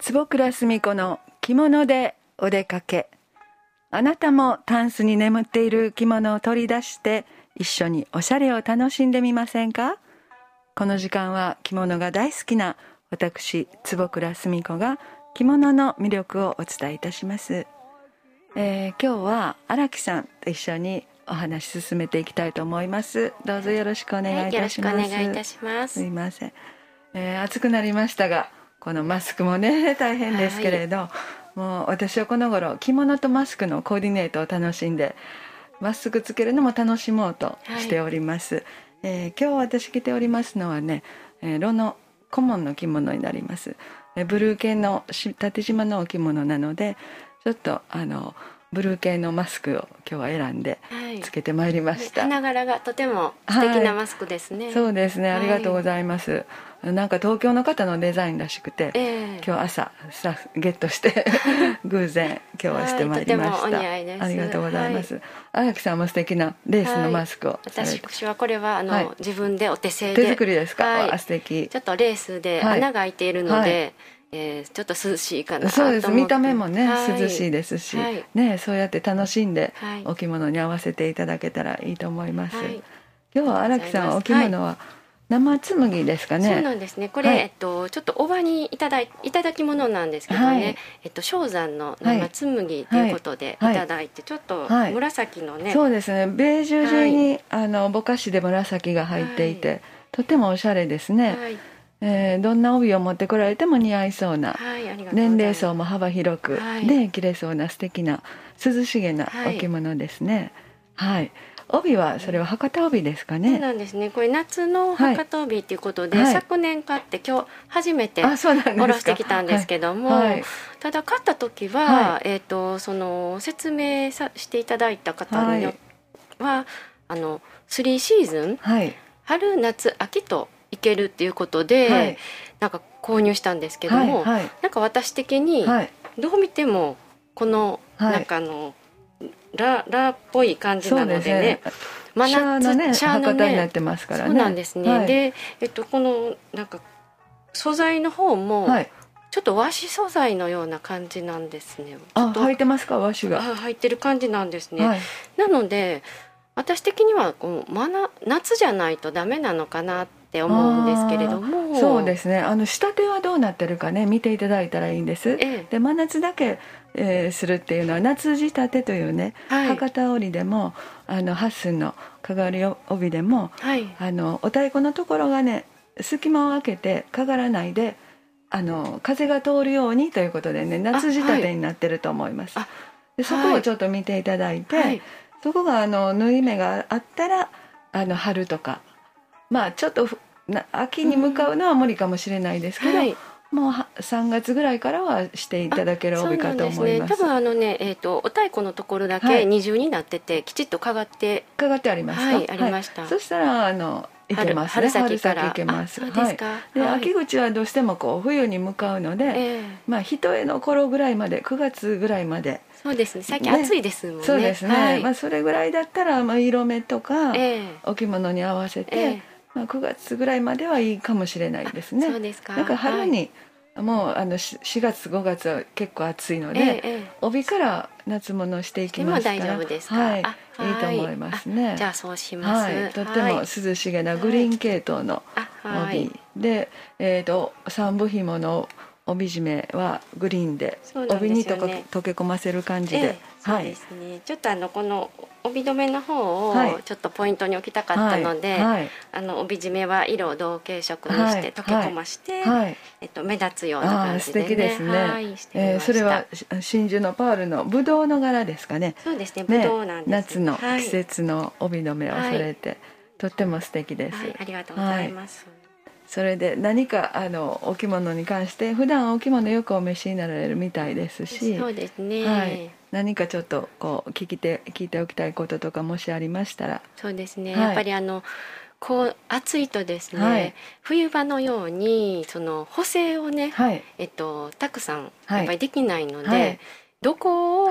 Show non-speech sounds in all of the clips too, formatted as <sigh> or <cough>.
坪倉澄子の着物でお出かけ。あなたもタンスに眠っている着物を取り出して一緒におしゃれを楽しんでみませんか？この時間は着物が大好きな私坪倉澄子が着物の魅力をお伝えいたします、えー、今日は荒木さんと一緒にお話進めていきたいと思います。どうぞよろしくお願いいたします、はい、お願いいたします。すいません、えー、暑くなりましたがこのマスクもね大変ですけれど、はい、もう私はこの頃着物とマスクのコーディネートを楽しんでマスクつけるのも楽しもうとしております、はい、えー、今日私着ておりますのはね、えー、ロの顧問の着物になります、えー、ブルー系の縦縞のお着物なのでちょっとあのブルー系のマスクを今日は選んでつけてまいりました、はい、花柄がとても素敵なマスクですね、はい、そうですね。ありがとうございます、なんか東京の方のデザインらしくて、えー、今日朝スタッフゲットして <laughs> 偶然今日はしてまいりました、はい、ありがとうございます。荒、はい、木さんも素敵なレースのマスクを、私はこれはあの、自分でお手製で。手作りですか、はい、素敵ちょっとレースで穴が開いているので、えー、ちょっと涼しいかなそうです。見た目もね、はい、涼しいですし、はい、ねそうやって楽しんでお着物に合わせていただけたらいいと思います、はい、今日は荒木さんお着物は、生紬ですかね？そうなんですね。これ、はい、えっとちょっとおばにいただいいただき物なんですけどね、はい、えっと正山の生紬ということでい。ただいて、ちょっと紫のね、そうですね。ベージュ地に、あのぼかしで紫が入っていて、とてもおしゃれですね。えー、どんな帯を持ってこられても似合いそうな、はい、年齢層も幅広く、はい、で着れそうな素敵な涼しげなお着物ですね。はい、はい帯はそれは博多帯ですかね。そうなんですね。これ夏の博多帯っていうことで、はい、昨年買って今日初めておろしてきたんですけども、はい。はい、ただ買った時は、えっ、ー、とその説明さしていただいた方には、あのスリーシーズン、春夏秋といけるっていうことで、はい、なんか購入したんですけども、はいはい、なんか私的にどう見てもこの、なんかあのララっぽい感じなのでね。真夏ねシャーのねになってますからね。そうなんですね。はい、で、えっとこのなんか素材の方も、はい、ちょっと和紙素材のような感じなんですね。あ、入ってますか？和紙が。あ、入ってる感じなんですね。はい、なので私的にはこうまな夏じゃないとダメなのかなって。って思うんですけれども。そうですね。あの仕立てはどうなってるかね見ていただいたらいいんです、ええ、で真夏だけ、えー、するっていうのは夏仕立てというね、はい、博多織でもあの八寸のかがり帯でも、はい、あのお太鼓のところがね隙間を空けてかがらないであの風が通るようにということでね夏仕立てになってると思います。でそこをちょっと見ていただいて、はい、そこがあの縫い目があったらあの春とかまあちょっと秋に向かうのは無理かもしれないですけど、はい、もう3月ぐらいからはしていただける帯かと思います。すね、多分あのね、えっ、ー、とお太鼓のところだけ二重になってて、はい、きちっとかがってかがってありますはい、ありました。そしたらあのいけますね。春先からいけます。はい。で、秋口はどうしてもこう冬に向かうので、えー、まあ一重の頃ぐらいまで9月ぐらいまで。そうですね。最近暑いですもんね。そうですね。はい、まあそれぐらいだったらまあ色目とか、えー、お着物に合わせて。えーまあ、9月ぐらいまではいいかもしれないですね。そうですか。だから春に、はい、もうあの4月5月は結構暑いので、ええ、帯から夏物していきますか。ら大丈夫ですか、はい、いいと思いますね。じゃあそうします、はい、とっても涼しげなグリーン系統の帯、で、えっ、ー、と三部紐の帯締めはグリーンで、ね、帯にと溶け込ませる感じで、ええ、そうですね、ちょっとあのこの帯留めの方をちょっとポイントに置きたかったので、はい。はい、あの帯締めは色を同系色にして溶け込まして、はい、えっと、目立つような感じで、ね、素敵ですね、はい、えー、それは真珠のパールのブドウの柄ですかね。そうですねブドウなんです、夏の季節の帯留めをされて、とっても素敵です、ありがとうございます、それで何かあのお着物に関して普段お着物よくお召しになられるみたいですしそうですね、はい、何かちょっとこう聞きて聞いておきたいこととかもしありましたらそうですね、はい、やっぱりあのこう暑いとですね、はい、冬場のようにその補正をね、はい、えっと、たくさんやっぱりできないので、どこを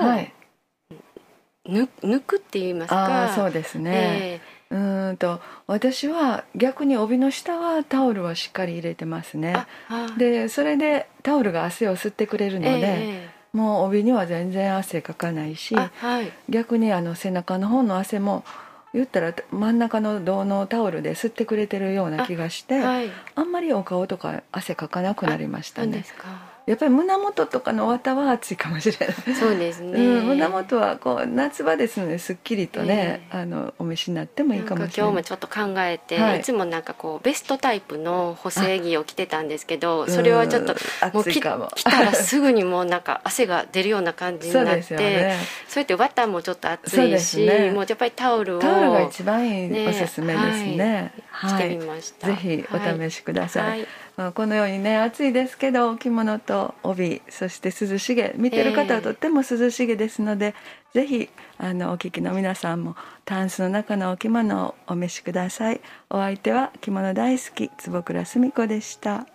抜くって言いますかそうですね、えーうんと私は逆に帯の下はタオルはしっかり入れてますね。でそれでタオルが汗を吸ってくれるので、えー、もう帯には全然汗かかないし、はい、逆にあの背中の方の汗も言ったら真ん中の胴のタオルで吸ってくれてるような気がして、はい、あんまりお顔とか汗かかなくなりましたね。やっぱり胸元とかの綿は暑いかもしれない。そうですね、うん、胸元はこう夏場ですのですっきりとね、えー、あのお召しになってもいいかもしれない。今日もちょっと考えて、はい、いつもなんかこうベストタイプの補正着を着てたんですけどそれはちょっとも。う着たらすぐにもうなんか汗が出るような感じになってそう,、ね、やって綿もちょっと暑いし、ね、もうやっぱりタオルをタオルが一番いい、ね、おすすめですね、はい、着てみました、ぜひお試しください、はいまあ、このようにね暑いですけどお着物と帯そして涼しげ見てる方はとっても涼しげですので、えー、ぜひあのお聞きの皆さんもタンスの中のお着物をお召しください。お相手は着物大好き坪倉澄子でした